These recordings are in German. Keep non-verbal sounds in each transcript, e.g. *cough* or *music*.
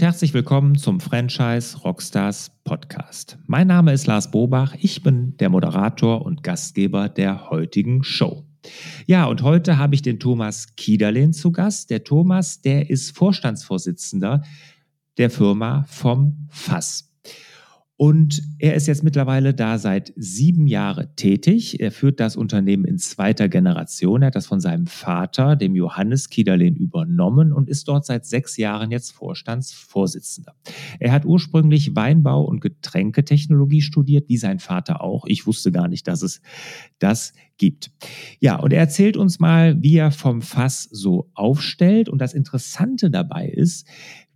und herzlich willkommen zum Franchise Rockstars Podcast. Mein Name ist Lars Bobach, ich bin der Moderator und Gastgeber der heutigen Show. Ja, und heute habe ich den Thomas Kiederlehn zu Gast. Der Thomas, der ist Vorstandsvorsitzender der Firma vom Fass. Und er ist jetzt mittlerweile da seit sieben Jahren tätig. Er führt das Unternehmen in zweiter Generation. Er hat das von seinem Vater, dem Johannes Kiederlin, übernommen und ist dort seit sechs Jahren jetzt Vorstandsvorsitzender. Er hat ursprünglich Weinbau und Getränketechnologie studiert, wie sein Vater auch. Ich wusste gar nicht, dass es das gibt. Ja, und er erzählt uns mal, wie er vom Fass so aufstellt. Und das Interessante dabei ist,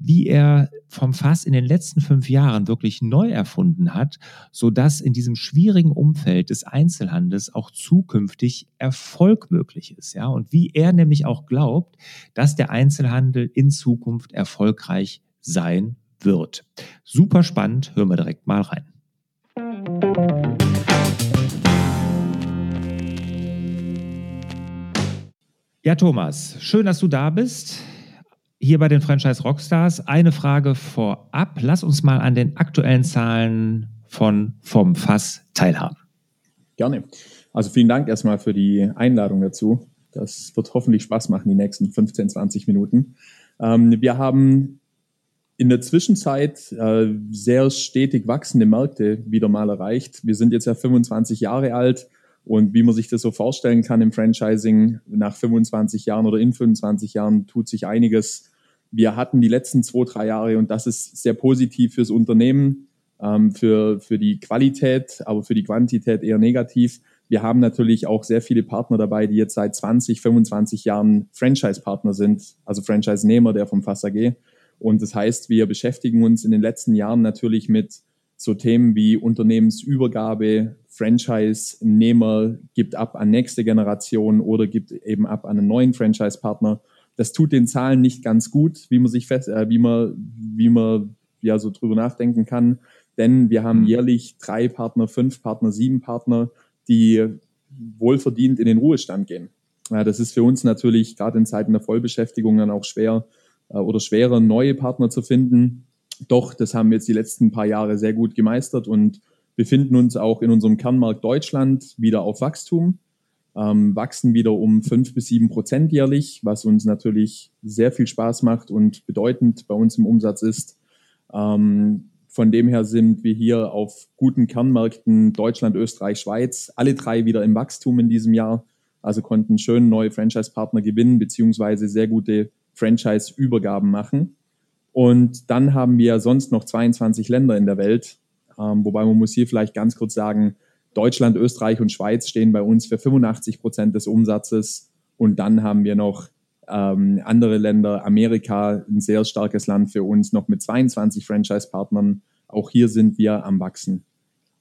wie er vom Fass in den letzten fünf Jahren wirklich neu erfunden hat, sodass in diesem schwierigen Umfeld des Einzelhandels auch zukünftig Erfolg möglich ist. Ja, und wie er nämlich auch glaubt, dass der Einzelhandel in Zukunft erfolgreich sein wird. Super spannend, hören wir direkt mal rein. Ja, Thomas, schön, dass du da bist. Hier bei den Franchise Rockstars. Eine Frage vorab. Lass uns mal an den aktuellen Zahlen von vom Fass teilhaben. Gerne. Also vielen Dank erstmal für die Einladung dazu. Das wird hoffentlich Spaß machen, die nächsten 15, 20 Minuten. Ähm, wir haben in der Zwischenzeit äh, sehr stetig wachsende Märkte wieder mal erreicht. Wir sind jetzt ja 25 Jahre alt, und wie man sich das so vorstellen kann im Franchising, nach 25 Jahren oder in 25 Jahren tut sich einiges. Wir hatten die letzten zwei, drei Jahre und das ist sehr positiv fürs Unternehmen, ähm, für, für die Qualität, aber für die Quantität eher negativ. Wir haben natürlich auch sehr viele Partner dabei, die jetzt seit 20, 25 Jahren Franchise-Partner sind, also Franchise-Nehmer der vom Fass AG. Und das heißt, wir beschäftigen uns in den letzten Jahren natürlich mit so Themen wie Unternehmensübergabe, Franchise-Nehmer gibt ab an nächste Generation oder gibt eben ab an einen neuen Franchise-Partner. Das tut den Zahlen nicht ganz gut, wie man sich fest, äh, wie man, wie man ja so drüber nachdenken kann. Denn wir haben mhm. jährlich drei Partner, fünf Partner, sieben Partner, die wohlverdient in den Ruhestand gehen. Ja, das ist für uns natürlich gerade in Zeiten der Vollbeschäftigung dann auch schwer äh, oder schwerer, neue Partner zu finden. Doch, das haben wir jetzt die letzten paar Jahre sehr gut gemeistert und befinden uns auch in unserem Kernmarkt Deutschland wieder auf Wachstum, ähm, wachsen wieder um fünf bis sieben Prozent jährlich, was uns natürlich sehr viel Spaß macht und bedeutend bei uns im Umsatz ist. Ähm, von dem her sind wir hier auf guten Kernmärkten Deutschland, Österreich, Schweiz, alle drei wieder im Wachstum in diesem Jahr. Also konnten schön neue Franchise-Partner gewinnen, beziehungsweise sehr gute Franchise-Übergaben machen. Und dann haben wir sonst noch 22 Länder in der Welt, ähm, wobei man muss hier vielleicht ganz kurz sagen, Deutschland, Österreich und Schweiz stehen bei uns für 85 Prozent des Umsatzes. Und dann haben wir noch ähm, andere Länder, Amerika, ein sehr starkes Land für uns, noch mit 22 Franchise-Partnern. Auch hier sind wir am Wachsen.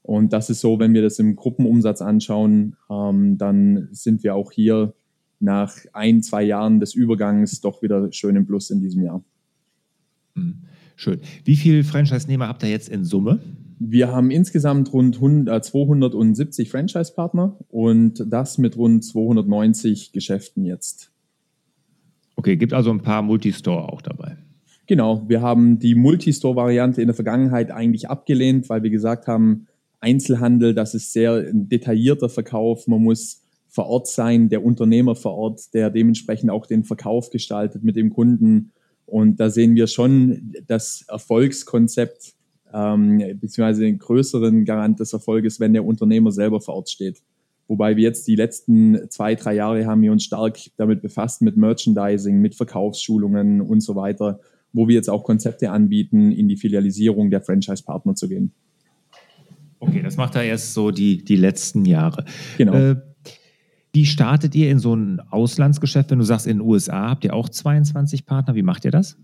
Und das ist so, wenn wir das im Gruppenumsatz anschauen, ähm, dann sind wir auch hier nach ein, zwei Jahren des Übergangs doch wieder schön im Plus in diesem Jahr. Hm, schön. Wie viele Franchise-Nehmer habt ihr jetzt in Summe? Wir haben insgesamt rund 100, 270 Franchise-Partner und das mit rund 290 Geschäften jetzt. Okay, gibt also ein paar Multistore auch dabei. Genau, wir haben die Multistore-Variante in der Vergangenheit eigentlich abgelehnt, weil wir gesagt haben, Einzelhandel, das ist sehr detaillierter Verkauf. Man muss vor Ort sein, der Unternehmer vor Ort, der dementsprechend auch den Verkauf gestaltet mit dem Kunden. Und da sehen wir schon das Erfolgskonzept ähm, beziehungsweise den größeren Garant des Erfolges, wenn der Unternehmer selber vor Ort steht. Wobei wir jetzt die letzten zwei, drei Jahre haben wir uns stark damit befasst, mit Merchandising, mit Verkaufsschulungen und so weiter, wo wir jetzt auch Konzepte anbieten, in die Filialisierung der Franchise-Partner zu gehen. Okay, das macht er erst so die, die letzten Jahre. Genau. Äh, wie startet ihr in so ein Auslandsgeschäft, wenn du sagst, in den USA habt ihr auch 22 Partner? Wie macht ihr das?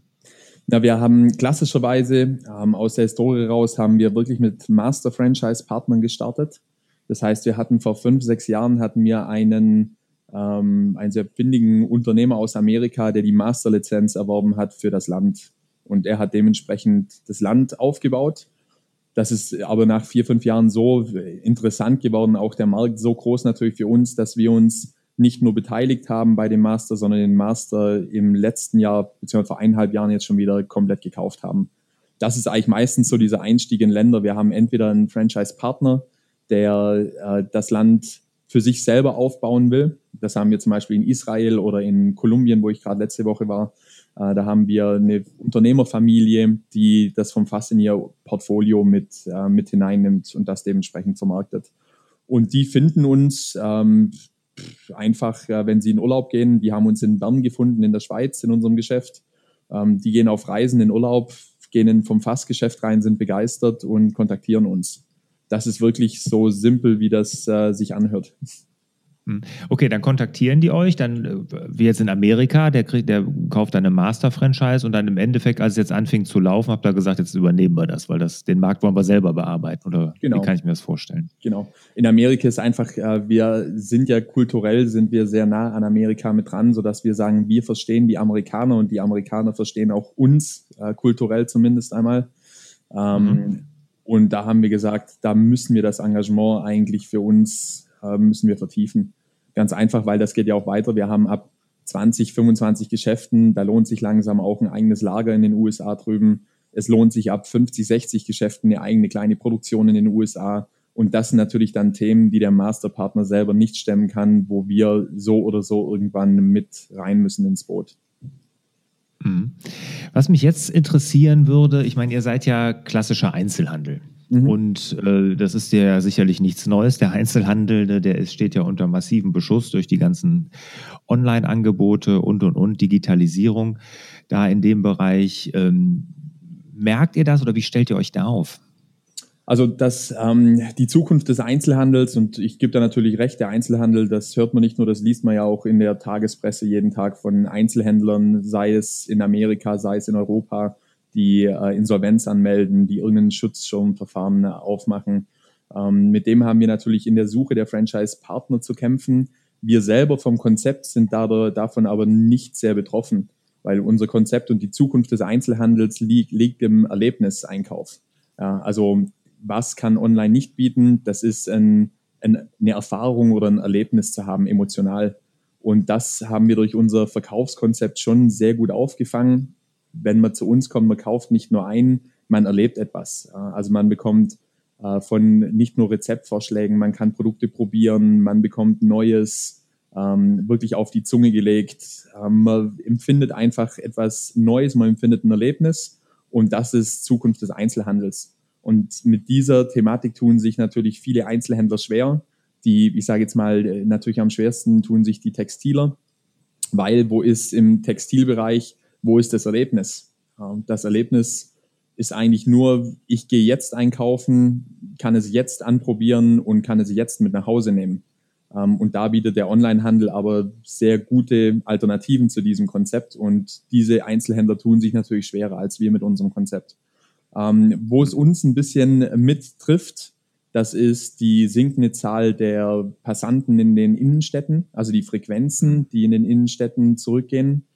Na, wir haben klassischerweise ähm, aus der Historie raus haben wir wirklich mit Master Franchise Partnern gestartet. Das heißt, wir hatten vor fünf, sechs Jahren hatten wir einen, ähm, einen sehr findigen Unternehmer aus Amerika, der die Masterlizenz erworben hat für das Land. Und er hat dementsprechend das Land aufgebaut. Das ist aber nach vier, fünf Jahren so interessant geworden, auch der Markt so groß natürlich für uns, dass wir uns nicht nur beteiligt haben bei dem Master, sondern den Master im letzten Jahr, beziehungsweise vor eineinhalb Jahren jetzt schon wieder komplett gekauft haben. Das ist eigentlich meistens so dieser Einstieg in Länder. Wir haben entweder einen Franchise-Partner, der äh, das Land für sich selber aufbauen will. Das haben wir zum Beispiel in Israel oder in Kolumbien, wo ich gerade letzte Woche war. Äh, da haben wir eine Unternehmerfamilie, die das vom Fass in ihr Portfolio mit, äh, mit hineinnimmt und das dementsprechend vermarktet. Und die finden uns ähm, einfach, wenn sie in Urlaub gehen, die haben uns in Bern gefunden, in der Schweiz, in unserem Geschäft. Ähm, die gehen auf Reisen in Urlaub, gehen vom Fassgeschäft rein, sind begeistert und kontaktieren uns. Das ist wirklich so simpel, wie das äh, sich anhört. Hm. Okay, dann kontaktieren die euch, dann äh, wie jetzt in Amerika, der kriegt, der kauft eine Master-Franchise und dann im Endeffekt, als es jetzt anfing zu laufen, habt ihr gesagt, jetzt übernehmen wir das, weil das den Markt wollen wir selber bearbeiten oder genau. wie kann ich mir das vorstellen? Genau. In Amerika ist einfach, äh, wir sind ja kulturell, sind wir sehr nah an Amerika mit dran, sodass wir sagen, wir verstehen die Amerikaner und die Amerikaner verstehen auch uns, äh, kulturell zumindest einmal. Ähm, mhm. Und da haben wir gesagt, da müssen wir das Engagement eigentlich für uns müssen wir vertiefen. Ganz einfach, weil das geht ja auch weiter. Wir haben ab 20, 25 Geschäften, da lohnt sich langsam auch ein eigenes Lager in den USA drüben. Es lohnt sich ab 50, 60 Geschäften eine eigene kleine Produktion in den USA. Und das sind natürlich dann Themen, die der Masterpartner selber nicht stemmen kann, wo wir so oder so irgendwann mit rein müssen ins Boot. Mhm. Was mich jetzt interessieren würde, ich meine, ihr seid ja klassischer Einzelhandel. Mhm. Und äh, das ist ja sicherlich nichts Neues. Der Einzelhandel, der ist, steht ja unter massivem Beschuss durch die ganzen Online-Angebote und, und, und, Digitalisierung. Da in dem Bereich, ähm, merkt ihr das oder wie stellt ihr euch da auf? Also dass ähm, die Zukunft des Einzelhandels, und ich gebe da natürlich recht, der Einzelhandel, das hört man nicht nur, das liest man ja auch in der Tagespresse jeden Tag von Einzelhändlern, sei es in Amerika, sei es in Europa, die äh, Insolvenz anmelden, die irgendein Schutzschirmverfahren aufmachen. Ähm, mit dem haben wir natürlich in der Suche der Franchise-Partner zu kämpfen. Wir selber vom Konzept sind dadurch, davon aber nicht sehr betroffen, weil unser Konzept und die Zukunft des Einzelhandels liegt, liegt im Erlebniseinkauf. Ja, also was kann online nicht bieten? Das ist ein, ein, eine Erfahrung oder ein Erlebnis zu haben, emotional. Und das haben wir durch unser Verkaufskonzept schon sehr gut aufgefangen wenn man zu uns kommt, man kauft nicht nur ein, man erlebt etwas. Also man bekommt äh, von nicht nur Rezeptvorschlägen, man kann Produkte probieren, man bekommt Neues ähm, wirklich auf die Zunge gelegt. Ähm, man empfindet einfach etwas Neues, man empfindet ein Erlebnis und das ist Zukunft des Einzelhandels. Und mit dieser Thematik tun sich natürlich viele Einzelhändler schwer. Die, ich sage jetzt mal, natürlich am schwersten tun sich die Textiler, weil wo ist im Textilbereich wo ist das Erlebnis? Das Erlebnis ist eigentlich nur, ich gehe jetzt einkaufen, kann es jetzt anprobieren und kann es jetzt mit nach Hause nehmen. Ähm, und da bietet der Onlinehandel aber sehr gute Alternativen zu diesem Konzept. Und diese Einzelhändler tun sich natürlich schwerer als wir mit unserem Konzept. Ähm, wo es uns ein bisschen mittrifft, das ist die sinkende Zahl der Passanten in den Innenstädten, also die Frequenzen, die in den Innenstädten zurückgehen.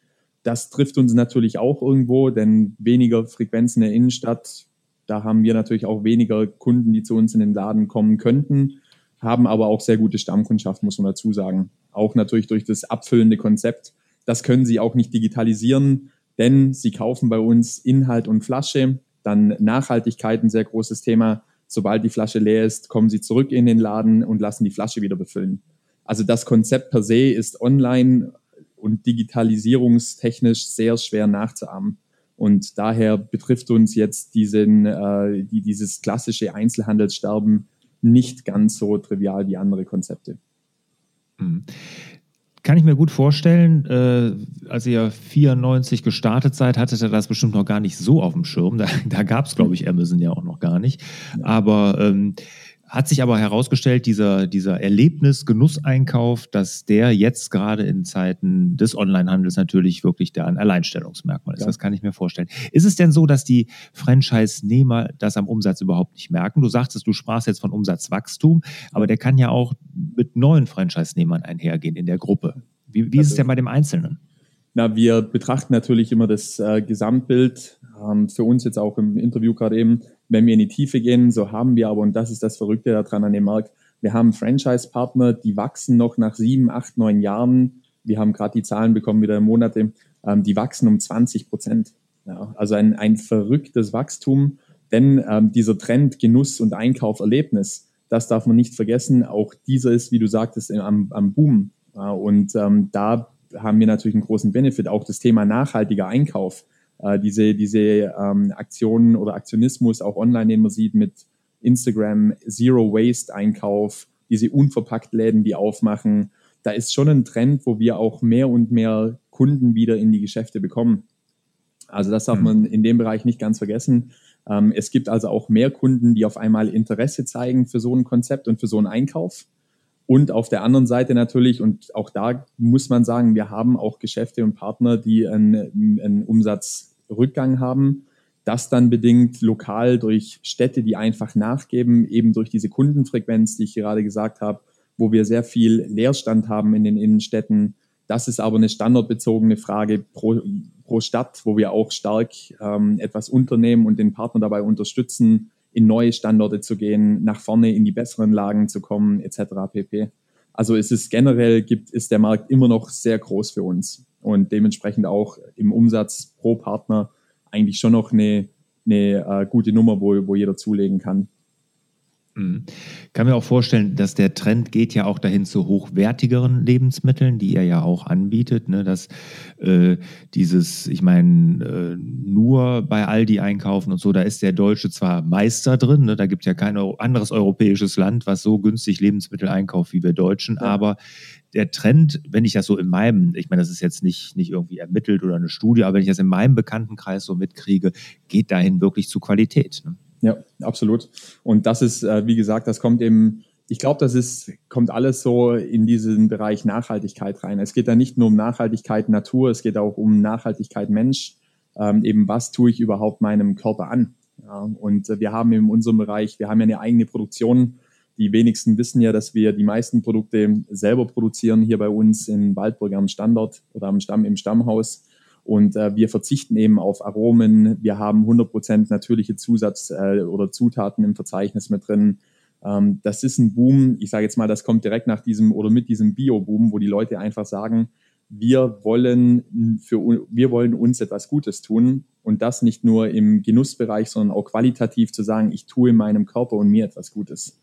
Das trifft uns natürlich auch irgendwo, denn weniger Frequenzen in der Innenstadt, da haben wir natürlich auch weniger Kunden, die zu uns in den Laden kommen könnten, haben aber auch sehr gute Stammkundschaft, muss man dazu sagen. Auch natürlich durch das abfüllende Konzept. Das können Sie auch nicht digitalisieren, denn Sie kaufen bei uns Inhalt und Flasche. Dann Nachhaltigkeit, ein sehr großes Thema. Sobald die Flasche leer ist, kommen Sie zurück in den Laden und lassen die Flasche wieder befüllen. Also das Konzept per se ist online und digitalisierungstechnisch sehr schwer nachzuahmen. Und daher betrifft uns jetzt diesen, äh, die, dieses klassische Einzelhandelssterben nicht ganz so trivial wie andere Konzepte. Kann ich mir gut vorstellen, äh, als ihr 94 gestartet seid, hattet ihr das bestimmt noch gar nicht so auf dem Schirm. Da, da gab es, glaube ich, Amazon ja auch noch gar nicht. Aber ähm, hat sich aber herausgestellt, dieser, dieser Erlebnis-Genusseinkauf, dass der jetzt gerade in Zeiten des Onlinehandels natürlich wirklich da ein Alleinstellungsmerkmal ist. Ja. Das kann ich mir vorstellen. Ist es denn so, dass die Franchise-Nehmer das am Umsatz überhaupt nicht merken? Du sagtest, du sprachst jetzt von Umsatzwachstum, aber der kann ja auch mit neuen Franchise-Nehmern einhergehen in der Gruppe. Wie, wie ist es denn bei dem Einzelnen? Na, wir betrachten natürlich immer das äh, Gesamtbild. Ähm, für uns jetzt auch im Interview gerade eben, wenn wir in die Tiefe gehen, so haben wir aber, und das ist das Verrückte daran an dem Markt, Wir haben Franchise-Partner, die wachsen noch nach sieben, acht, neun Jahren. Wir haben gerade die Zahlen bekommen, wieder im Monate, ähm, die wachsen um 20 Prozent. Ja, also ein, ein verrücktes Wachstum, denn ähm, dieser Trend Genuss und Einkauf, Erlebnis, das darf man nicht vergessen. Auch dieser ist, wie du sagtest, am, am Boom. Ja, und ähm, da haben wir natürlich einen großen Benefit. Auch das Thema nachhaltiger Einkauf, äh, diese, diese ähm, Aktionen oder Aktionismus auch online, den man sieht mit Instagram, Zero Waste Einkauf, diese unverpackt Läden, die aufmachen. Da ist schon ein Trend, wo wir auch mehr und mehr Kunden wieder in die Geschäfte bekommen. Also das darf mhm. man in dem Bereich nicht ganz vergessen. Ähm, es gibt also auch mehr Kunden, die auf einmal Interesse zeigen für so ein Konzept und für so einen Einkauf. Und auf der anderen Seite natürlich, und auch da muss man sagen, wir haben auch Geschäfte und Partner, die einen, einen Umsatzrückgang haben. Das dann bedingt lokal durch Städte, die einfach nachgeben, eben durch diese Kundenfrequenz, die ich gerade gesagt habe, wo wir sehr viel Leerstand haben in den Innenstädten. Das ist aber eine standortbezogene Frage pro, pro Stadt, wo wir auch stark ähm, etwas unternehmen und den Partner dabei unterstützen, in neue Standorte zu gehen, nach vorne in die besseren Lagen zu kommen, etc. pp. Also es ist generell gibt, ist der Markt immer noch sehr groß für uns und dementsprechend auch im Umsatz pro Partner eigentlich schon noch eine, eine äh, gute Nummer, wo, wo jeder zulegen kann. Mhm. Kann mir auch vorstellen, dass der Trend geht ja auch dahin zu hochwertigeren Lebensmitteln, die er ja auch anbietet. Ne? Dass äh, dieses, ich meine, äh, nur bei Aldi einkaufen und so, da ist der Deutsche zwar Meister drin, ne? da gibt es ja kein anderes europäisches Land, was so günstig Lebensmittel einkauft wie wir Deutschen, ja. aber der Trend, wenn ich das so in meinem, ich meine, das ist jetzt nicht, nicht irgendwie ermittelt oder eine Studie, aber wenn ich das in meinem Bekanntenkreis so mitkriege, geht dahin wirklich zu Qualität. Ne? Ja, absolut. Und das ist, äh, wie gesagt, das kommt eben, ich glaube, das ist, kommt alles so in diesen Bereich Nachhaltigkeit rein. Es geht da nicht nur um Nachhaltigkeit Natur, es geht auch um Nachhaltigkeit Mensch. Ähm, eben, was tue ich überhaupt meinem Körper an? Ja, und äh, wir haben in unserem Bereich, wir haben ja eine eigene Produktion. Die wenigsten wissen ja, dass wir die meisten Produkte selber produzieren hier bei uns in Waldburg am Standort oder am Stamm, im Stammhaus. Und äh, wir verzichten eben auf Aromen. Wir haben 100% natürliche Zusatz- äh, oder Zutaten im Verzeichnis mit drin. Ähm, das ist ein Boom. Ich sage jetzt mal, das kommt direkt nach diesem oder mit diesem Bio-Boom, wo die Leute einfach sagen, wir wollen für wir wollen uns etwas Gutes tun und das nicht nur im Genussbereich, sondern auch qualitativ zu sagen, ich tue meinem Körper und mir etwas Gutes.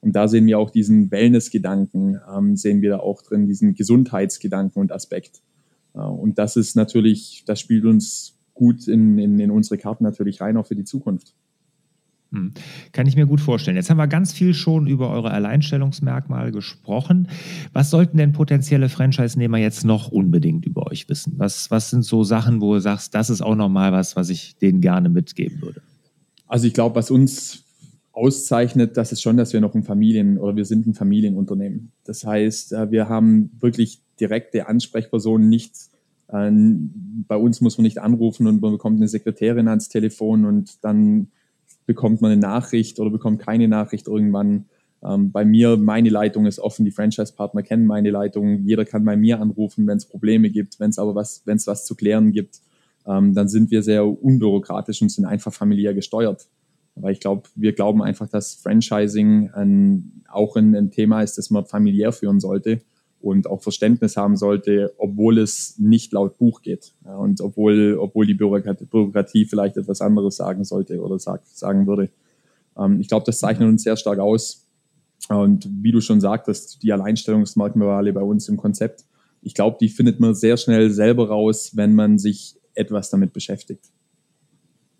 Und da sehen wir auch diesen Wellness-Gedanken, ähm, sehen wir da auch drin, diesen Gesundheitsgedanken und Aspekt. Und das ist natürlich, das spielt uns gut in, in, in unsere Karten natürlich rein, auch für die Zukunft. Hm. Kann ich mir gut vorstellen. Jetzt haben wir ganz viel schon über eure Alleinstellungsmerkmale gesprochen. Was sollten denn potenzielle Franchise-Nehmer jetzt noch unbedingt über euch wissen? Was, was sind so Sachen, wo du sagst, das ist auch nochmal was, was ich denen gerne mitgeben würde? Also ich glaube, was uns auszeichnet, das ist schon, dass wir noch ein Familien- oder wir sind ein Familienunternehmen. Das heißt, äh, wir haben wirklich direkte Ansprechpersonen, nicht äh, bei uns muss man nicht anrufen und man bekommt eine Sekretärin ans Telefon und dann bekommt man eine Nachricht oder bekommt keine Nachricht irgendwann. Ähm, bei mir, meine Leitung ist offen, die Franchise-Partner kennen meine Leitung, jeder kann bei mir anrufen, wenn es Probleme gibt, wenn es aber was, wenn es was zu klären gibt, ähm, dann sind wir sehr unbürokratisch und sind einfach familiär gesteuert. Aber ich glaube, wir glauben einfach, dass Franchising ein, auch ein, ein, Thema ist, das man familiär führen sollte und auch Verständnis haben sollte, obwohl es nicht laut Buch geht. Ja, und obwohl, obwohl die Bürokratie, vielleicht etwas anderes sagen sollte oder sagt, sagen würde. Ähm, ich glaube, das zeichnet uns sehr stark aus. Und wie du schon sagtest, die Alleinstellungsmerkmale bei uns im Konzept, ich glaube, die findet man sehr schnell selber raus, wenn man sich etwas damit beschäftigt.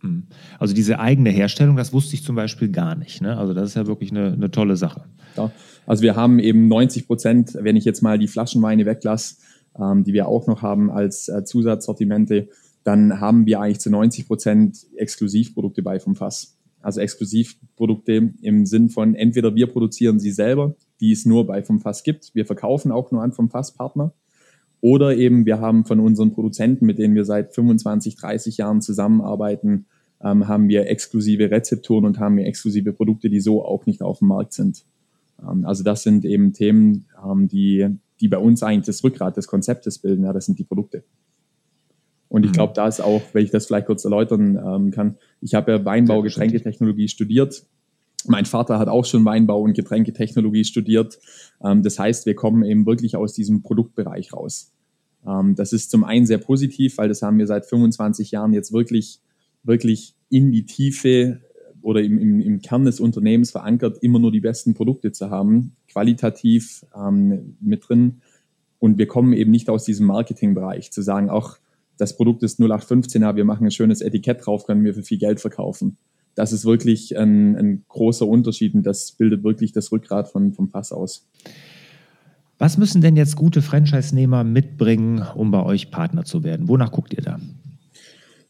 Hm. Also diese eigene Herstellung, das wusste ich zum Beispiel gar nicht. Ne? Also das ist ja wirklich eine, eine tolle Sache. Ja, also wir haben eben 90 Prozent, wenn ich jetzt mal die Flaschenweine weglasse, ähm, die wir auch noch haben als äh, Zusatzsortimente, dann haben wir eigentlich zu 90 Prozent Exklusivprodukte bei vom Fass. Also Exklusivprodukte im Sinn von entweder wir produzieren sie selber, die es nur bei vom Fass gibt. Wir verkaufen auch nur an vom Fass Partner. Oder eben wir haben von unseren Produzenten, mit denen wir seit 25, 30 Jahren zusammenarbeiten, ähm, haben wir exklusive Rezepturen und haben wir exklusive Produkte, die so auch nicht auf dem Markt sind. Ähm, also das sind eben Themen, ähm, die, die bei uns eigentlich das Rückgrat des Konzeptes bilden. Ja, das sind die Produkte. Und ich mhm. glaube, da ist auch, wenn ich das vielleicht kurz erläutern ähm, kann, ich habe ja Weinbau, Getränketechnologie studiert Mein Vater hat auch schon Weinbau und Getränketechnologie studiert. Ähm, das heißt, wir kommen eben wirklich aus diesem Produktbereich raus. Ähm, das ist zum einen sehr positiv, weil das haben wir seit 25 Jahren jetzt wirklich, wirklich in die Tiefe oder im, im, im Kern des Unternehmens verankert, immer nur die besten Produkte zu haben, qualitativ ähm, mit drin. Und wir kommen eben nicht aus diesem Marketingbereich, zu sagen, auch das Produkt ist 0815er, wir machen ein schönes Etikett drauf, können wir für viel Geld verkaufen das ist wirklich ein, ein, großer Unterschied und das bildet wirklich das Rückgrat von, vom Fass aus. Was müssen denn jetzt gute Franchise-Nehmer mitbringen, um bei euch Partner zu werden? Wonach guckt ihr da?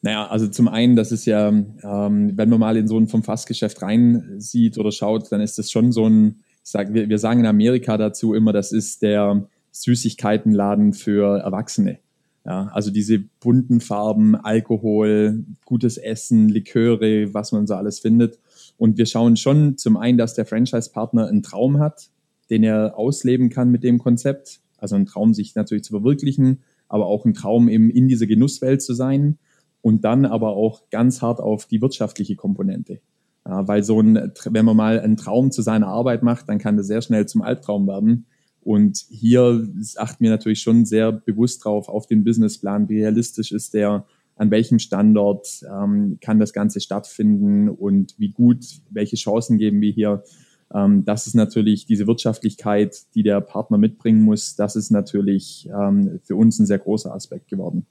Naja, also zum einen, das ist ja, ähm, wenn man mal in so ein vom Fassgeschäft rein sieht oder schaut, dann ist das schon so ein, ich sag, wir, wir sagen in Amerika dazu immer, das ist der Süßigkeitenladen für Erwachsene. Ja, also diese bunten Farben, Alkohol, gutes Essen, Liköre, was man so alles findet. Und wir schauen schon zum einen, dass der Franchise-Partner einen Traum hat, den er ausleben kann mit dem Konzept. Also einen Traum, sich natürlich zu verwirklichen, aber auch einen Traum, eben in dieser Genusswelt zu sein. Und dann aber auch ganz hart auf die wirtschaftliche Komponente. Ja, weil so ein, wenn man mal einen Traum zu seiner Arbeit macht, dann kann das sehr schnell zum Albtraum werden. Und hier achten wir natürlich schon sehr bewusst drauf auf den Businessplan. Wie realistisch ist der? An welchem Standort ähm, kann das Ganze stattfinden? Und wie gut, welche Chancen geben wir hier? Ähm, das ist natürlich diese Wirtschaftlichkeit, die der Partner mitbringen muss. Das ist natürlich ähm, für uns ein sehr großer Aspekt geworden.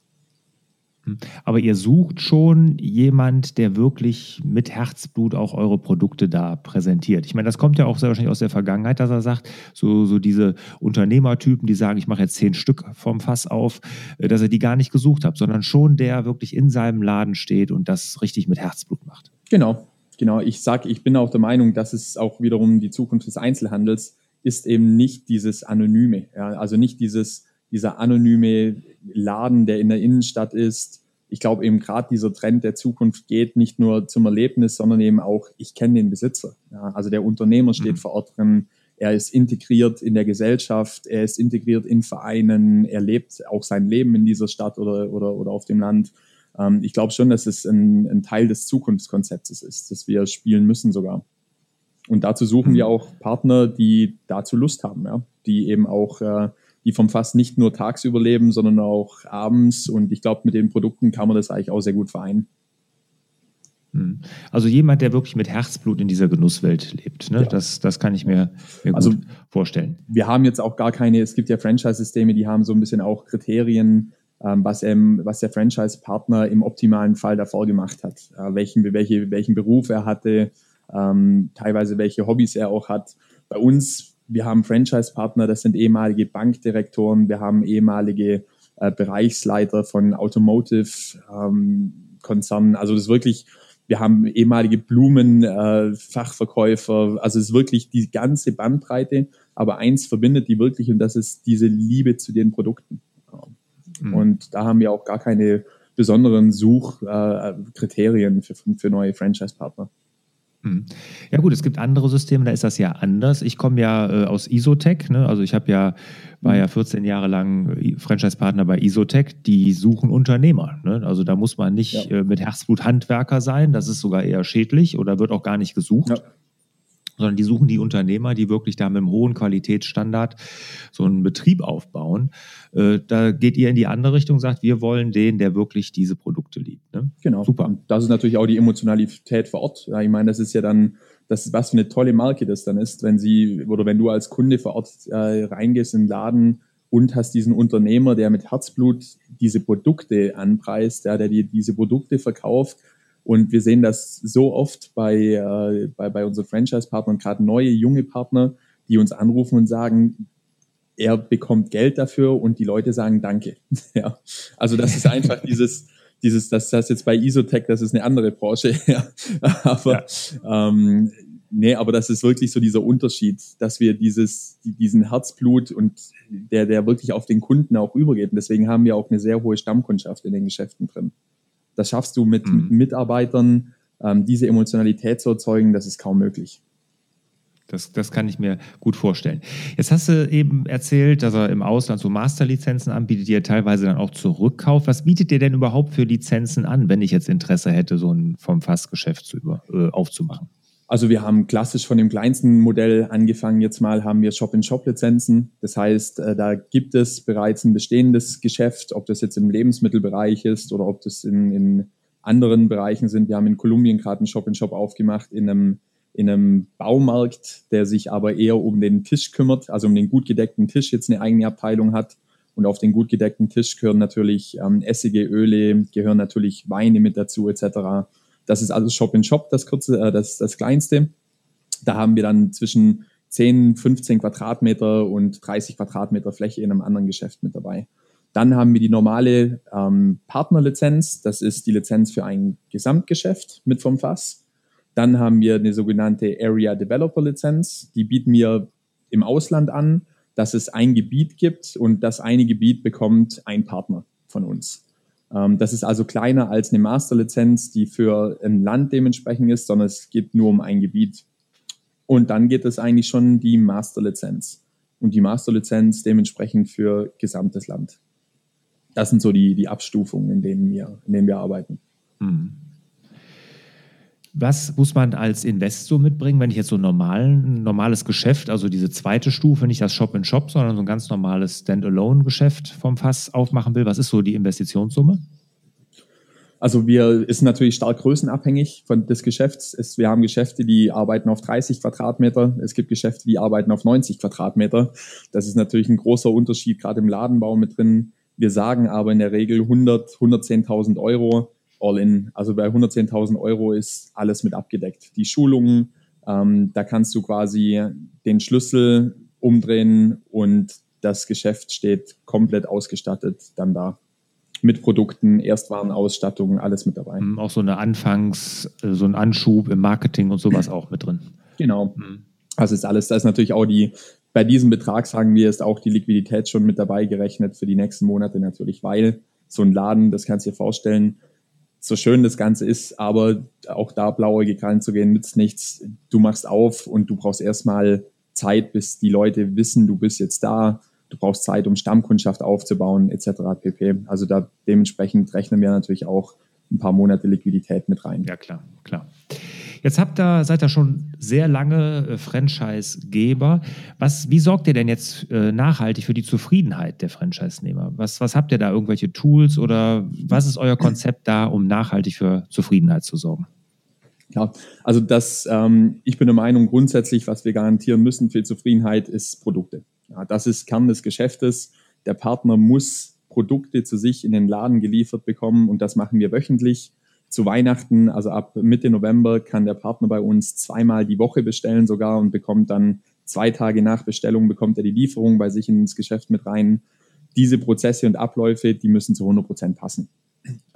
Aber ihr sucht schon jemand, der wirklich mit Herzblut auch eure Produkte da präsentiert. Ich meine, das kommt ja auch sehr wahrscheinlich aus der Vergangenheit, dass er sagt, so, so diese Unternehmertypen, die sagen, ich mache jetzt zehn Stück vom Fass auf, äh, dass ihr die gar nicht gesucht habt, sondern schon der wirklich in seinem Laden steht und das richtig mit Herzblut macht. Genau, genau. Ich sage, ich bin auch der Meinung, dass es auch wiederum die Zukunft des Einzelhandels ist eben nicht dieses Anonyme, ja? also nicht dieses dieser anonyme Laden, der in der Innenstadt ist. Ich glaube eben gerade dieser Trend der Zukunft geht nicht nur zum Erlebnis, sondern eben auch, ich kenne den Besitzer. Ja, also der Unternehmer steht mhm. vor Ort drin, er ist integriert in der Gesellschaft, er ist integriert in Vereinen, er lebt auch sein Leben in dieser Stadt oder, oder, oder auf dem Land. Ähm, ich glaube schon, dass es ein, ein, Teil des Zukunftskonzeptes ist, dass wir spielen müssen sogar. Und dazu suchen mhm. wir auch Partner, die dazu Lust haben, ja? die eben auch äh, die vom Fass nicht nur tagsüber leben, sondern auch abends. Und ich glaube, mit den Produkten kann man das eigentlich auch sehr gut vereinen. Hm. Also jemand, der wirklich mit Herzblut in dieser Genusswelt lebt. Ne? Ja. Das, das kann ich mir, mir also, gut vorstellen. Wir haben jetzt auch gar keine, es gibt ja Franchise-Systeme, die haben so ein bisschen auch Kriterien, ähm, was, ähm, was der Franchise-Partner im optimalen Fall davor gemacht hat. Äh, welchen, welche, welchen Beruf er hatte, ähm, teilweise welche Hobbys er auch hat. Bei uns wir haben Franchise-Partner, das sind ehemalige Bankdirektoren, wir haben ehemalige äh, Bereichsleiter von Automotive-Konzernen. Ähm, also das ist wirklich, wir haben ehemalige Blumenfachverkäufer. Äh, also es ist wirklich die ganze Bandbreite. Aber eins verbindet die wirklich und das ist diese Liebe zu den Produkten. Mhm. Und da haben wir auch gar keine besonderen Suchkriterien äh, für, für neue Franchise-Partner. Hm. Ja gut, es gibt andere Systeme, da ist das ja anders. Ich komme ja äh, aus Isotech, ne? also ich habe ja, war ja 14 Jahre lang äh, Franchise-Partner bei Isotech, die suchen Unternehmer. Ne? Also da muss man nicht ja. äh, mit Herzblut Handwerker sein, das ist sogar eher schädlich oder wird auch gar nicht gesucht. Ja sondern die suchen die Unternehmer, die wirklich da mit einem hohen Qualitätsstandard so einen Betrieb aufbauen. Äh, da geht ihr in die andere Richtung, sagt, wir wollen den, der wirklich diese Produkte liebt. Ne? Genau. Super. Und das ist natürlich auch die Emotionalität vor Ort. Ja, ich meine, das ist ja dann, das was für eine tolle Marke das dann ist, wenn sie oder wenn du als Kunde vor Ort äh, reingehst in den Laden und hast diesen Unternehmer, der mit Herzblut diese Produkte anpreist, ja, der die, diese Produkte verkauft und wir sehen das so oft bei, äh, bei, bei unseren Franchise-Partnern, gerade neue, junge Partner, die uns anrufen und sagen, er bekommt Geld dafür und die Leute sagen Danke. *laughs* ja. Also das ist einfach *laughs* dieses, dieses, das, das jetzt bei Isotech, das ist eine andere Branche. *laughs* ja. Aber ja. Ähm, nee, aber das ist wirklich so dieser Unterschied, dass wir dieses, diesen Herzblut und der, der wirklich auf den Kunden auch übergeht. Und deswegen haben wir auch eine sehr hohe Stammkundschaft in den Geschäften drin. Das schaffst du mit, mhm. mit Mitarbeitern, ähm, diese Emotionalität zu erzeugen, das ist kaum möglich. Das, das kann ich mir gut vorstellen. Jetzt hast du eben erzählt, dass er im Ausland so Masterlizenzen anbietet, die er teilweise dann auch zurückkauft. Was bietet ihr denn überhaupt für Lizenzen an, wenn ich jetzt Interesse hätte, so ein vom Fassgeschäft zu über, äh, aufzumachen? Also wir haben klassisch von dem kleinsten Modell angefangen. Jetzt mal haben wir Shop-in-Shop-Lizenzen. Das heißt, äh, da gibt es bereits ein bestehendes Geschäft, ob das jetzt im Lebensmittelbereich ist oder ob das in, in anderen Bereichen sind. Wir haben in Kolumbien gerade einen Shop-in-Shop aufgemacht in einem, in einem Baumarkt, der sich aber eher um den Tisch kümmert, also um den gut gedeckten Tisch jetzt eine eigene Abteilung hat. Und auf den gut gedeckten Tisch gehören natürlich ähm, Essige, Öle, gehören natürlich Weine mit dazu etc. Das ist also Shop in Shop, das, kurze, äh, das, das kleinste. Da haben wir dann zwischen 10, 15 Quadratmeter und 30 Quadratmeter Fläche in einem anderen Geschäft mit dabei. Dann haben wir die normale ähm, Partnerlizenz. Das ist die Lizenz für ein Gesamtgeschäft mit vom Fass. Dann haben wir eine sogenannte Area Developer Lizenz. Die bieten wir im Ausland an, dass es ein Gebiet gibt und das eine Gebiet bekommt ein Partner von uns. Ähm, das ist also kleiner als eine Masterlizenz, die für ein Land dementsprechend ist, sondern es geht nur um ein Gebiet. Und dann geht es eigentlich schon die Masterlizenz. Und die Masterlizenz dementsprechend für gesamtes Land. Das sind so die, die Abstufungen, in denen wir, in denen wir arbeiten. Hm. Was muss man als Investor mitbringen, wenn ich jetzt so normalen, ein normales Geschäft, also diese zweite Stufe, nicht das Shop-in-Shop, sondern so ein ganz normales Standalone-Geschäft vom Fass aufmachen will? Was ist so die Investitionssumme? Also wir ist natürlich stark größenabhängig von des Geschäfts. Es, wir haben Geschäfte, die arbeiten auf 30 Quadratmeter. Es gibt Geschäfte, die arbeiten auf 90 Quadratmeter. Das ist natürlich ein großer Unterschied, gerade im Ladenbau mit drin. Wir sagen aber in der Regel 100, 110.000 Euro all in. Also bei 110.000 Euro ist alles mit abgedeckt. Die Schulungen, ähm, da kannst du quasi den Schlüssel umdrehen und das Geschäft steht komplett ausgestattet dann da. Mit Produkten, Erstwarenausstattung, alles mit dabei. Mhm, auch so eine Anfangs-, so ein Anschub im Marketing und sowas auch mit drin. Genau. Mhm. Also ist alles, da ist natürlich auch die, bei diesem Betrag sagen wir, ist auch die Liquidität schon mit dabei gerechnet für die nächsten Monate natürlich, weil so ein Laden, das kannst du dir vorstellen, so schön das Ganze ist, aber auch da blauäugig reinzugehen, nützt nichts. Du machst auf und du brauchst erstmal Zeit, bis die Leute wissen, du bist jetzt da. Du brauchst Zeit, um Stammkundschaft aufzubauen, etc. pp. Also da dementsprechend rechnen wir natürlich auch ein paar Monate Liquidität mit rein. Ja, klar, klar. Jetzt habt ihr, seid ihr schon sehr lange äh, Franchise-Geber. wie sorgt ihr denn jetzt äh, nachhaltig für die Zufriedenheit der Franchise-Nehmer? Was, was habt ihr da? Irgendwelche Tools oder was ist euer Konzept da, um nachhaltig für Zufriedenheit zu sorgen? Ja, also das, ähm, ich bin der Meinung, grundsätzlich, was wir garantieren müssen für Zufriedenheit, ist Produkte. Ja, das ist Kern des Geschäftes. Der Partner muss Produkte zu sich in den Laden geliefert bekommen und das machen wir wöchentlich zu Weihnachten, also ab Mitte November, kann der Partner bei uns zweimal die Woche bestellen sogar und bekommt dann zwei Tage nach Bestellung bekommt er die Lieferung bei sich ins Geschäft mit rein. Diese Prozesse und Abläufe, die müssen zu 100 Prozent passen.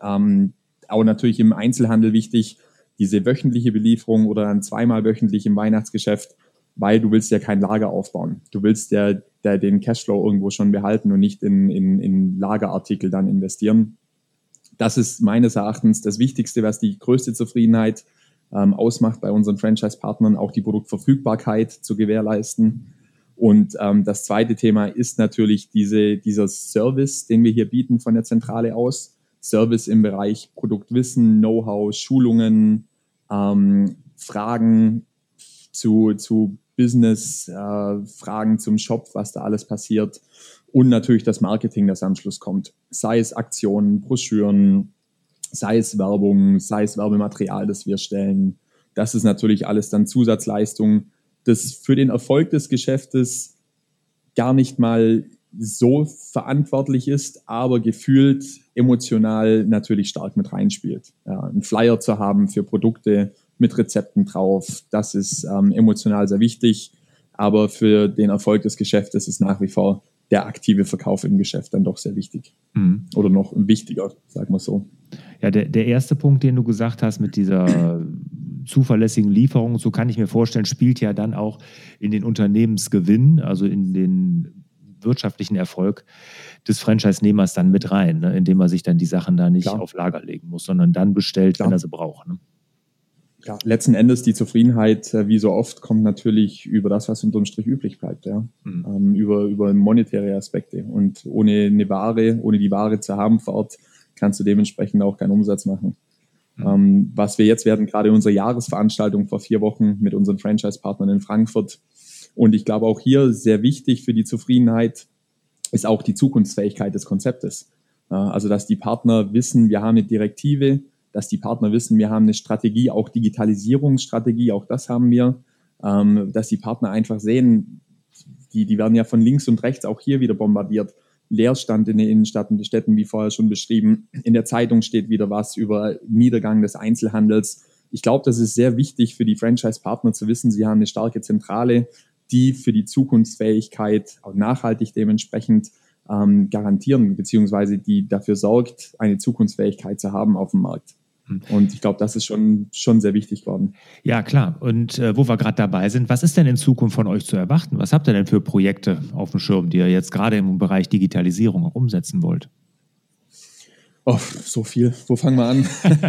Ähm, auch natürlich im Einzelhandel wichtig, diese wöchentliche Belieferung oder dann zweimal wöchentlich im Weihnachtsgeschäft, weil du willst ja kein Lager aufbauen. Du willst ja der, den Cashflow irgendwo schon behalten und nicht in, in, in Lagerartikel dann investieren. Das ist meines Erachtens das Wichtigste, was die größte Zufriedenheit ähm, ausmacht bei unseren Franchise-Partnern, auch die Produktverfügbarkeit zu gewährleisten. Und ähm, das zweite Thema ist natürlich diese, dieser Service, den wir hier bieten von der Zentrale aus. Service im Bereich Produktwissen, Know-how, Schulungen, ähm, Fragen zu, zu Business, äh, Fragen zum Shop, was da alles passiert und natürlich das Marketing, das am Schluss kommt. Sei es Aktionen, Broschüren, sei es Werbung, sei es Werbematerial, das wir stellen. Das ist natürlich alles dann Zusatzleistung, das für den Erfolg des Geschäftes gar nicht mal so verantwortlich ist, aber gefühlt emotional natürlich stark mit reinspielt. Ja, einen Flyer zu haben für Produkte mit Rezepten drauf, das ist ähm, emotional sehr wichtig, aber für den Erfolg des Geschäftes ist nach wie vor der aktive Verkauf im Geschäft dann doch sehr wichtig. Mhm. Oder noch wichtiger, sagen wir so. Ja, der, der erste Punkt, den du gesagt hast mit dieser zuverlässigen Lieferung, so kann ich mir vorstellen, spielt ja dann auch in den Unternehmensgewinn, also in den wirtschaftlichen Erfolg des Franchise-Nehmers dann mit rein, ne? indem er sich dann die Sachen da nicht Klar. auf Lager legen muss, sondern dann bestellt, Klar. wenn er sie braucht. Ne? Ja, letzten Endes die Zufriedenheit, äh, wie so oft, kommt natürlich über das, was unterm Strich üblich bleibt, ja. Mhm. Ähm, über, über monetäre Aspekte. Und ohne eine Ware, ohne die Ware zu haben vor Ort, kannst du dementsprechend auch keinen Umsatz machen. Mhm. Ähm, was wir jetzt werden, gerade unsere Jahresveranstaltung vor vier Wochen mit unseren Franchise-Partnern in Frankfurt. Und ich glaube auch hier sehr wichtig für die Zufriedenheit ist auch die Zukunftsfähigkeit des Konzeptes. Äh, also, dass die Partner wissen, wir haben eine Direktive, dass die Partner wissen, wir haben eine Strategie, auch Digitalisierungsstrategie, auch das haben wir, ähm, dass die Partner einfach sehen, die, die werden ja von links und rechts auch hier wieder bombardiert. Leerstand in den Innenstädten, Städten, wie vorher schon beschrieben. In der Zeitung steht wieder was über Niedergang des Einzelhandels. Ich glaube, das ist sehr wichtig für die Franchise-Partner zu wissen, sie haben eine starke Zentrale, die für die Zukunftsfähigkeit auch nachhaltig dementsprechend ähm, garantieren, beziehungsweise die dafür sorgt, eine Zukunftsfähigkeit zu haben auf dem Markt. Und ich glaube, das ist schon, schon sehr wichtig geworden. Ja, klar. Und äh, wo wir gerade dabei sind, was ist denn in Zukunft von euch zu erwarten? Was habt ihr denn für Projekte auf dem Schirm, die ihr jetzt gerade im Bereich Digitalisierung auch umsetzen wollt? Oh, so viel. Wo fangen wir an?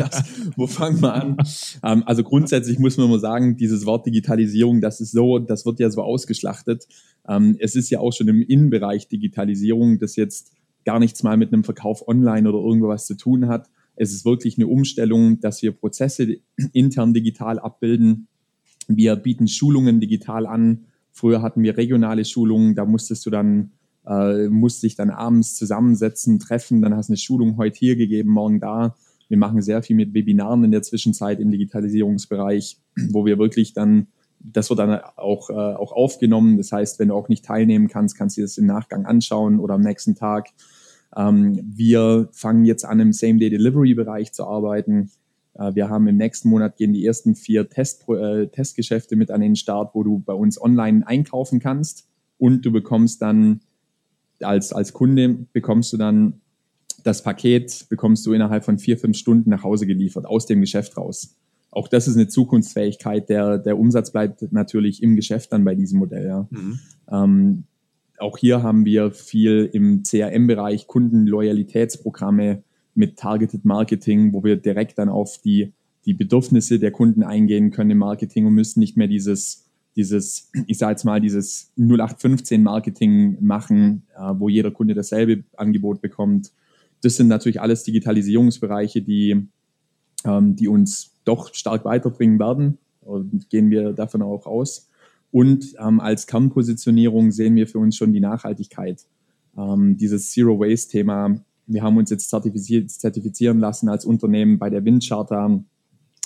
*laughs* wo fangen wir an? Ähm, also grundsätzlich muss man mal sagen, dieses Wort Digitalisierung, das ist so, das wird ja so ausgeschlachtet. Ähm, es ist ja auch schon im Innenbereich Digitalisierung, das jetzt gar nichts mal mit einem Verkauf online oder irgendwas zu tun hat. Es ist wirklich eine Umstellung, dass wir Prozesse intern digital abbilden. Wir bieten Schulungen digital an. Früher hatten wir regionale Schulungen, da musstest du dann äh, musste dich dann abends zusammensetzen, treffen, dann hast du eine Schulung heute hier gegeben, morgen da. Wir machen sehr viel mit Webinaren in der Zwischenzeit im Digitalisierungsbereich, wo wir wirklich dann, das wird dann auch, äh, auch aufgenommen. Das heißt, wenn du auch nicht teilnehmen kannst, kannst du das im Nachgang anschauen oder am nächsten Tag. Ähm, wir fangen jetzt an, im Same-Day-Delivery-Bereich zu arbeiten. Äh, wir haben im nächsten Monat gehen die ersten vier Test, äh, Testgeschäfte mit an den Start, wo du bei uns online einkaufen kannst und du bekommst dann als, als Kunde bekommst du dann das Paket, bekommst du innerhalb von vier, fünf Stunden nach Hause geliefert, aus dem Geschäft raus. Auch das ist eine Zukunftsfähigkeit. Der, der Umsatz bleibt natürlich im Geschäft dann bei diesem Modell. Ja. Mhm. Ähm, auch hier haben wir viel im CRM-Bereich Kundenloyalitätsprogramme mit Targeted Marketing, wo wir direkt dann auf die, die Bedürfnisse der Kunden eingehen können im Marketing und müssen nicht mehr dieses dieses, ich sage jetzt mal, dieses 0815 Marketing machen, äh, wo jeder Kunde dasselbe Angebot bekommt. Das sind natürlich alles Digitalisierungsbereiche, die, ähm, die uns doch stark weiterbringen werden. Und gehen wir davon auch aus. Und ähm, als Kernpositionierung sehen wir für uns schon die Nachhaltigkeit. Ähm, dieses Zero Waste Thema. Wir haben uns jetzt zertifizieren lassen als Unternehmen bei der Windcharta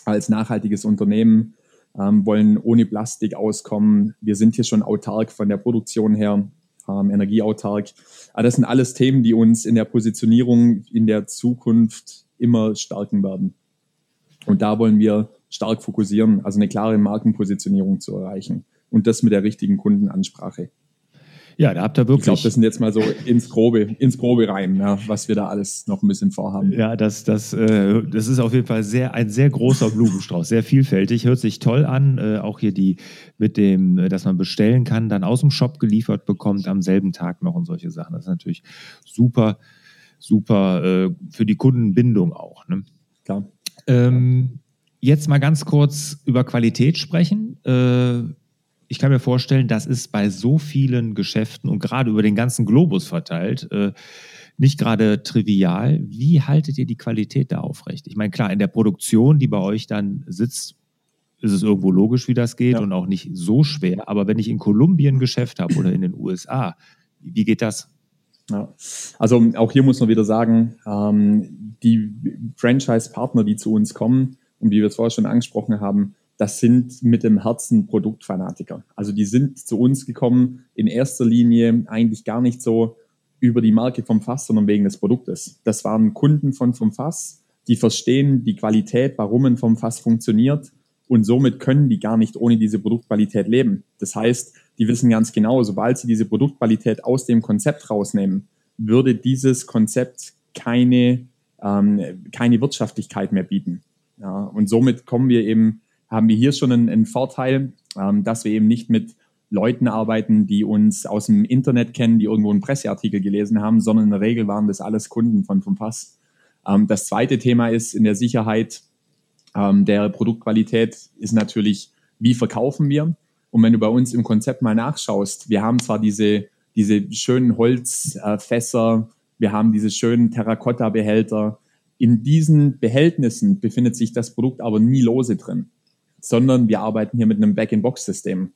als nachhaltiges Unternehmen ähm, wollen ohne Plastik auskommen. Wir sind hier schon autark von der Produktion her, ähm, energieautark. Aber das sind alles Themen, die uns in der Positionierung in der Zukunft immer stärken werden. Und da wollen wir stark fokussieren, also eine klare Markenpositionierung zu erreichen und das mit der richtigen Kundenansprache. Ja, da habt ihr wirklich. Ich glaube, das sind jetzt mal so ins Grobe, ins Grobe rein, ja, was wir da alles noch ein bisschen vorhaben. Ja, das, das, äh, das ist auf jeden Fall sehr, ein sehr großer Blumenstrauß, sehr vielfältig, hört sich toll an. Äh, auch hier die mit dem, äh, dass man bestellen kann, dann aus dem Shop geliefert bekommt am selben Tag noch und solche Sachen. Das ist natürlich super, super äh, für die Kundenbindung auch. Ne? Klar. Ähm, jetzt mal ganz kurz über Qualität sprechen. Ich kann mir vorstellen, das ist bei so vielen Geschäften und gerade über den ganzen Globus verteilt äh, nicht gerade trivial. Wie haltet ihr die Qualität da aufrecht? Ich meine, klar, in der Produktion, die bei euch dann sitzt, ist es irgendwo logisch, wie das geht ja. und auch nicht so schwer. Aber wenn ich in Kolumbien ein Geschäft habe oder in den USA, wie geht das? Ja. Also auch hier muss man wieder sagen, ähm, die Franchise-Partner, die zu uns kommen und wie wir es vorher schon angesprochen haben, das sind mit dem Herzen Produktfanatiker. Also die sind zu uns gekommen in erster Linie eigentlich gar nicht so über die Marke vom Fass, sondern wegen des Produktes. Das waren Kunden von vom Fass, die verstehen die Qualität, warum ein vom Fass funktioniert und somit können die gar nicht ohne diese Produktqualität leben. Das heißt, die wissen ganz genau, sobald sie diese Produktqualität aus dem Konzept rausnehmen, würde dieses Konzept keine, ähm, keine Wirtschaftlichkeit mehr bieten. Ja, und somit kommen wir eben haben wir hier schon einen, einen Vorteil, ähm, dass wir eben nicht mit Leuten arbeiten, die uns aus dem Internet kennen, die irgendwo einen Presseartikel gelesen haben, sondern in der Regel waren das alles Kunden von Fass. Ähm, das zweite Thema ist in der Sicherheit ähm, der Produktqualität ist natürlich, wie verkaufen wir? Und wenn du bei uns im Konzept mal nachschaust, wir haben zwar diese, diese schönen Holzfässer, wir haben diese schönen Terrakotta-Behälter, In diesen Behältnissen befindet sich das Produkt aber nie lose drin, sondern wir arbeiten hier mit einem Back-in-Box-System.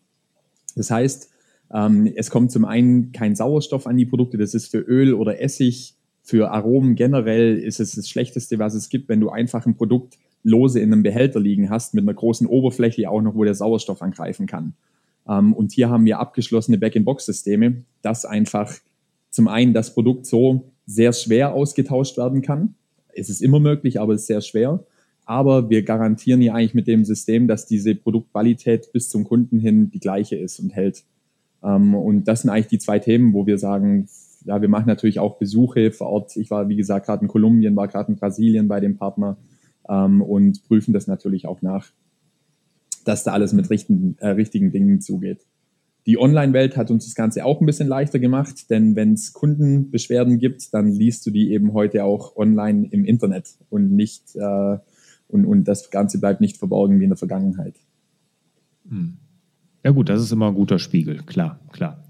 Das heißt, ähm, es kommt zum einen kein Sauerstoff an die Produkte, das ist für Öl oder Essig, für Aromen generell ist es das Schlechteste, was es gibt, wenn du einfach ein Produkt lose in einem Behälter liegen hast, mit einer großen Oberfläche auch noch, wo der Sauerstoff angreifen kann. Ähm, und hier haben wir abgeschlossene Back-in-Box-Systeme, dass einfach zum einen das Produkt so sehr schwer ausgetauscht werden kann. Es ist immer möglich, aber es ist sehr schwer. Aber wir garantieren hier eigentlich mit dem System, dass diese Produktqualität bis zum Kunden hin die gleiche ist und hält. Ähm, und das sind eigentlich die zwei Themen, wo wir sagen, ja, wir machen natürlich auch Besuche vor Ort. Ich war, wie gesagt, gerade in Kolumbien, war gerade in Brasilien bei dem Partner ähm, und prüfen das natürlich auch nach, dass da alles mit richten, äh, richtigen Dingen zugeht. Die Online-Welt hat uns das Ganze auch ein bisschen leichter gemacht, denn wenn es Kundenbeschwerden gibt, dann liest du die eben heute auch online im Internet und nicht äh, und, und das Ganze bleibt nicht verborgen wie in der Vergangenheit. Hm. Ja gut, das ist immer ein guter Spiegel, klar, klar.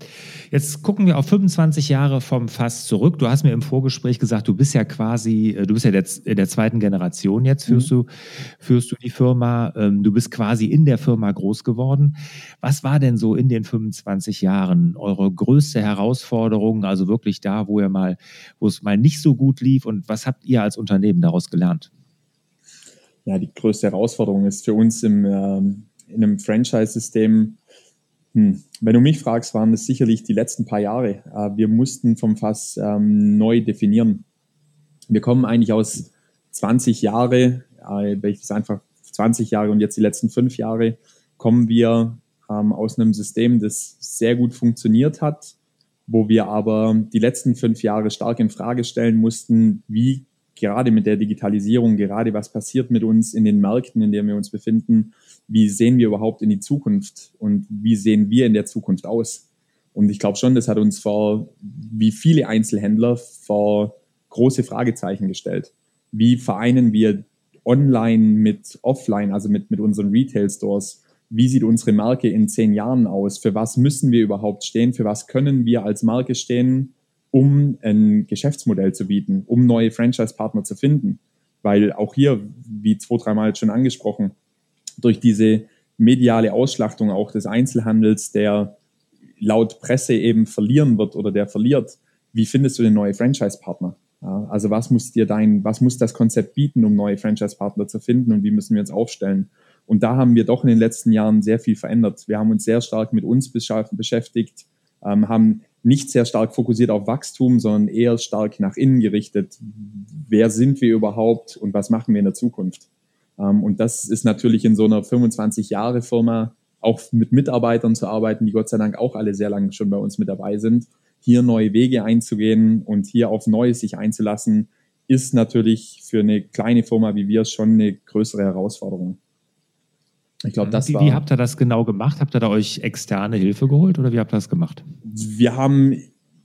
Jetzt gucken wir auf 25 Jahre vom Fass zurück. Du hast mir im Vorgespräch gesagt, du bist ja quasi, äh, du bist ja der, der zweiten Generation jetzt, führst, mhm. du, führst du die Firma. Ähm, du bist quasi in der Firma groß geworden. Was war denn so in den 25 Jahren eure größte Herausforderung, also wirklich da, wo ihr mal, wo es mal nicht so gut lief und was habt ihr als Unternehmen daraus gelernt? Ja, die größte Herausforderung ist für uns im, ähm, in einem Franchise-System, hm. Wenn du mich fragst, waren es sicherlich die letzten paar Jahre. Äh, wir mussten vom Fass ähm, neu definieren. Wir kommen eigentlich aus 20 Jahre, äh, ich das einfach 20 Jahre und jetzt die letzten fünf Jahre, kommen wir ähm, aus einem System, das sehr gut funktioniert hat, wo wir aber die letzten fünf Jahre stark in Frage stellen mussten, wie gerade mit der Digitalisierung, gerade was passiert mit uns in den Märkten, in denen wir uns befinden, wie sehen wir überhaupt in die Zukunft und wie sehen wir in der Zukunft aus? Und ich glaube schon, das hat uns vor, wie viele Einzelhändler, vor große Fragezeichen gestellt. Wie vereinen wir online mit offline, also mit, mit unseren Retail-Stores? Wie sieht unsere Marke in zehn Jahren aus? Für was müssen wir überhaupt stehen? Für was können wir als Marke stehen? Um ein Geschäftsmodell zu bieten, um neue Franchise-Partner zu finden. Weil auch hier, wie zwei, dreimal schon angesprochen, durch diese mediale Ausschlachtung auch des Einzelhandels, der laut Presse eben verlieren wird oder der verliert, wie findest du den neue Franchise-Partner? Also was muss dir dein, was muss das Konzept bieten, um neue Franchise-Partner zu finden und wie müssen wir uns aufstellen? Und da haben wir doch in den letzten Jahren sehr viel verändert. Wir haben uns sehr stark mit uns beschäftigt, ähm, haben nicht sehr stark fokussiert auf Wachstum, sondern eher stark nach innen gerichtet. Wer sind wir überhaupt und was machen wir in der Zukunft? Ähm, und das ist natürlich in so einer 25-Jahre-Firma auch mit Mitarbeitern zu arbeiten, die Gott sei Dank auch alle sehr lange schon bei uns mit dabei sind. Hier neue Wege einzugehen und hier auf Neues sich einzulassen, ist natürlich für eine kleine Firma wie wir schon eine größere Herausforderung. Ich glaube, das wie, war. Wie habt ihr das genau gemacht? Habt ihr da euch externe Hilfe geholt oder wie habt ihr das gemacht? Wir haben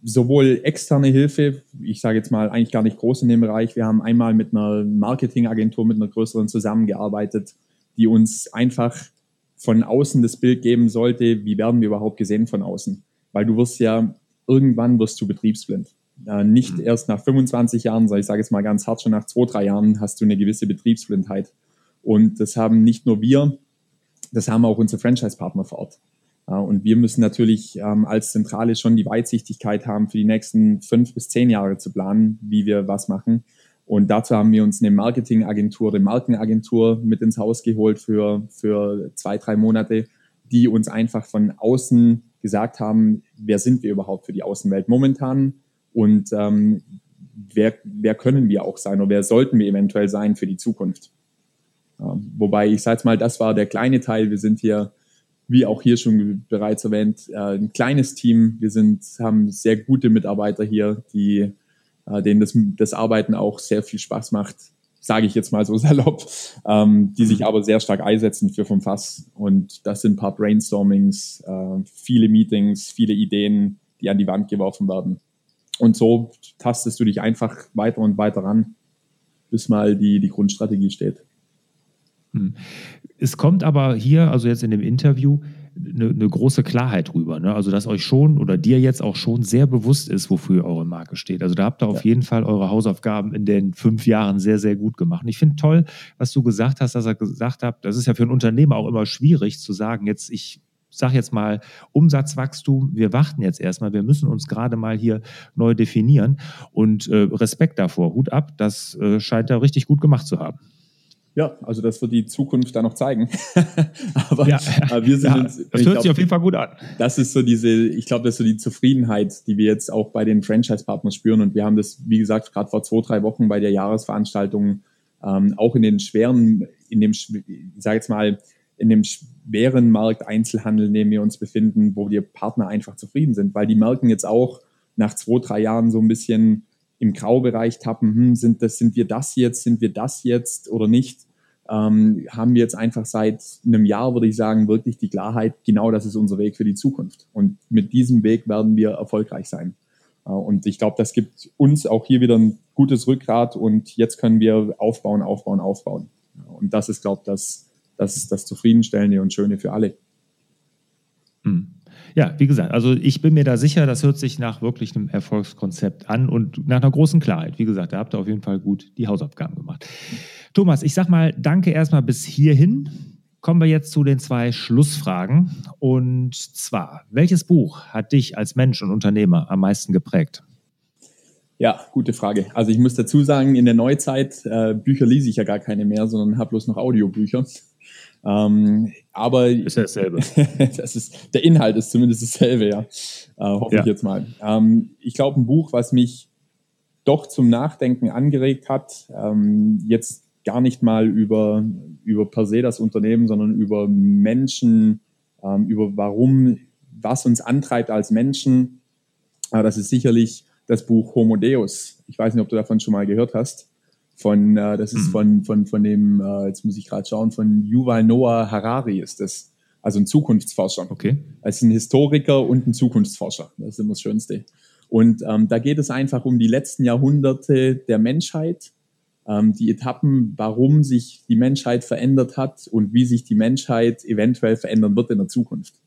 sowohl externe Hilfe, ich sage jetzt mal eigentlich gar nicht groß in dem Bereich. Wir haben einmal mit einer Marketingagentur, mit einer größeren zusammengearbeitet, die uns einfach von außen das Bild geben sollte, wie werden wir überhaupt gesehen von außen? Weil du wirst ja, irgendwann wirst du betriebsblind. Äh, nicht mhm. erst nach 25 Jahren, sondern ich sage jetzt mal ganz hart, schon nach zwei, drei Jahren hast du eine gewisse Betriebsblindheit. Und das haben nicht nur wir, das haben auch unsere Franchise-Partner vor Ort. Und wir müssen natürlich ähm, als Zentrale schon die Weitsichtigkeit haben, für die nächsten fünf bis zehn Jahre zu planen, wie wir was machen. Und dazu haben wir uns eine Marketingagentur, eine Markenagentur mit ins Haus geholt für, für zwei, drei Monate, die uns einfach von außen gesagt haben, wer sind wir überhaupt für die Außenwelt momentan und ähm, wer, wer können wir auch sein oder wer sollten wir eventuell sein für die Zukunft. Wobei ich sage mal, das war der kleine Teil. Wir sind hier, wie auch hier schon bereits erwähnt, äh, ein kleines Team. Wir sind, haben sehr gute Mitarbeiter hier, die, äh, denen das, das Arbeiten auch sehr viel Spaß macht, sage ich jetzt mal so *laughs* salopp, ähm, die sich aber sehr stark einsetzen für vom Fass. Und das sind ein paar Brainstormings, äh, viele Meetings, viele Ideen, die an die Wand geworfen werden. Und so tastest du dich einfach weiter und weiter ran, bis mal die, die Grundstrategie steht. Hm. Es kommt aber hier, also jetzt in dem Interview, eine, eine große Klarheit rüber. Ne? Also, dass euch schon oder dir jetzt auch schon sehr bewusst ist, wofür eure Marke steht. Also, da habt ihr ja. auf jeden Fall eure Hausaufgaben in den fünf Jahren sehr, sehr gut gemacht. Und ich finde toll, was du gesagt hast, dass ihr gesagt habt, das ist ja für einen Unternehmer auch immer schwierig zu sagen, jetzt ich sage jetzt mal Umsatzwachstum, wir warten jetzt erstmal, wir müssen uns gerade mal hier neu definieren und äh, Respekt davor, Hut ab, das äh, scheint er richtig gut gemacht zu haben. Ja, also das wird die Zukunft da noch zeigen. *laughs* Aber ja, äh, wir sind ja, uns, das hört glaub, sich auf jeden Fall gut an. Das ist so diese, ich glaube, das ist so die Zufriedenheit, die wir jetzt auch bei den Franchise-Partnern spüren. Und wir haben das, wie gesagt, gerade vor zwei, drei Wochen bei der Jahresveranstaltung ähm, auch in den schweren, in dem, ich sage jetzt mal, in dem schweren Markt Einzelhandel, in dem wir uns befinden, wo die Partner einfach zufrieden sind, weil die merken jetzt auch nach zwei, drei Jahren so ein bisschen, im Graubereich tappen, hm, sind, das, sind wir das jetzt, sind wir das jetzt oder nicht, ähm, haben wir jetzt einfach seit einem Jahr, würde ich sagen, wirklich die Klarheit, genau das ist unser Weg für die Zukunft. Und mit diesem Weg werden wir erfolgreich sein. Äh, und ich glaube, das gibt uns auch hier wieder ein gutes Rückgrat und jetzt können wir aufbauen, aufbauen, aufbauen. Und das ist, glaube ich, das, das, das Zufriedenstellende und Schöne für alle. Mhm. Ja, wie gesagt, also ich bin mir da sicher, das hört sich nach wirklich einem Erfolgskonzept an und nach einer großen Klarheit. Wie gesagt, da habt ihr auf jeden Fall gut die Hausaufgaben gemacht. Thomas, ich sag mal, danke erstmal bis hierhin. Kommen wir jetzt zu den zwei Schlussfragen. Und zwar, welches Buch hat dich als Mensch und Unternehmer am meisten geprägt? Ja, gute Frage. Also ich muss dazu sagen, in der Neuzeit, äh, Bücher lese ich ja gar keine mehr, sondern habe bloß noch Audiobücher. Ähm, aber ist ja dasselbe. *laughs* das ist, der Inhalt ist zumindest dasselbe, ja. Äh, hoffe ja. ich jetzt mal. Ähm, ich glaube, ein Buch, was mich doch zum Nachdenken angeregt hat, ähm, jetzt gar nicht mal über, über per se das Unternehmen, sondern über Menschen, ähm, über warum, was uns antreibt als Menschen. Äh, das ist sicherlich das Buch Homo Deus. Ich weiß nicht, ob du davon schon mal gehört hast von, äh, das ist mhm. von, von, von dem, äh, jetzt muss ich gerade schauen, von Yuval Noah Harari ist das. Also ein Zukunftsforscher. Okay. Ist ein Historiker und ein Zukunftsforscher. Das ist immer das Schönste. Und ähm, da geht es einfach um die letzten Jahrhunderte der Menschheit, ähm, die Etappen, warum sich die Menschheit verändert hat und wie sich die Menschheit eventuell verändern wird in der Zukunft.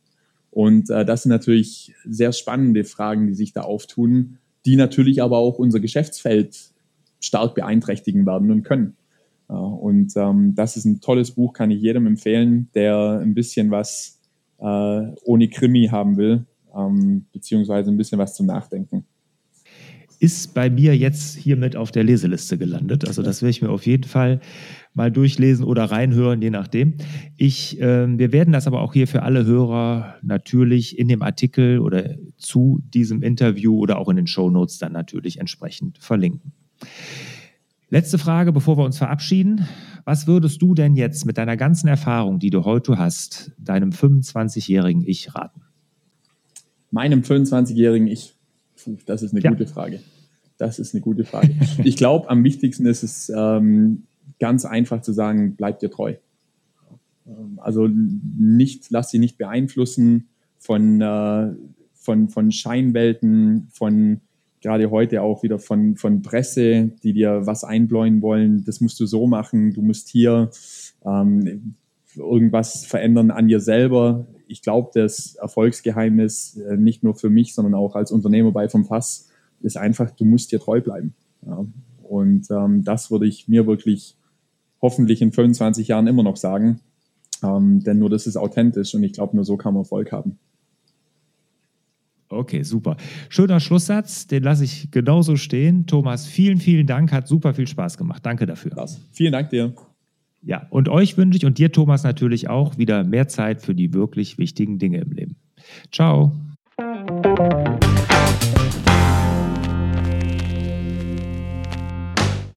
Und äh, das sind natürlich sehr spannende Fragen, die sich da auftun, die natürlich aber auch unser Geschäftsfeld stark beeinträchtigen werden und können. Ja, und ähm, das ist ein tolles Buch, kann ich jedem empfehlen, der ein bisschen was äh, ohne Krimi haben will, ähm, beziehungsweise ein bisschen was zum Nachdenken. Ist bei mir jetzt hiermit auf der Leseliste gelandet. Also das werde ich mir auf jeden Fall mal durchlesen oder reinhören, je nachdem. Ich, äh, wir werden das aber auch hier für alle Hörer natürlich in dem Artikel oder zu diesem Interview oder auch in den Show Notes dann natürlich entsprechend verlinken. Letzte Frage, bevor wir uns verabschieden. Was würdest du denn jetzt mit deiner ganzen Erfahrung, die du heute hast, deinem 25-jährigen Ich raten? Meinem 25-jährigen Ich? Puh, das ist eine ja. gute Frage. Das ist eine gute Frage. *laughs* ich glaube, am wichtigsten ist es ähm, ganz einfach zu sagen, bleib dir treu. Also nicht, lass sie nicht beeinflussen von, äh, von, von Scheinwelten, von gerade heute auch wieder von, von Presse, die dir was einbläuen wollen, das musst du so machen, du musst hier ähm, irgendwas verändern an dir selber. Ich glaube, das Erfolgsgeheimnis, äh, nicht nur für mich, sondern auch als Unternehmer bei vom Fass, ist einfach, du musst dir treu bleiben. Ja. Und ähm, das würde ich mir wirklich hoffentlich in 25 Jahren immer noch sagen. Ähm, denn nur das ist authentisch und ich glaube, nur so kann man Erfolg haben. Okay, super. Schöner Schlusssatz, den lasse ich genauso stehen. Thomas, vielen, vielen Dank, hat super viel Spaß gemacht. Danke dafür. Krass. Vielen Dank dir. Ja, und euch wünsche ich und dir, Thomas, natürlich auch wieder mehr Zeit für die wirklich wichtigen Dinge im Leben. Ciao.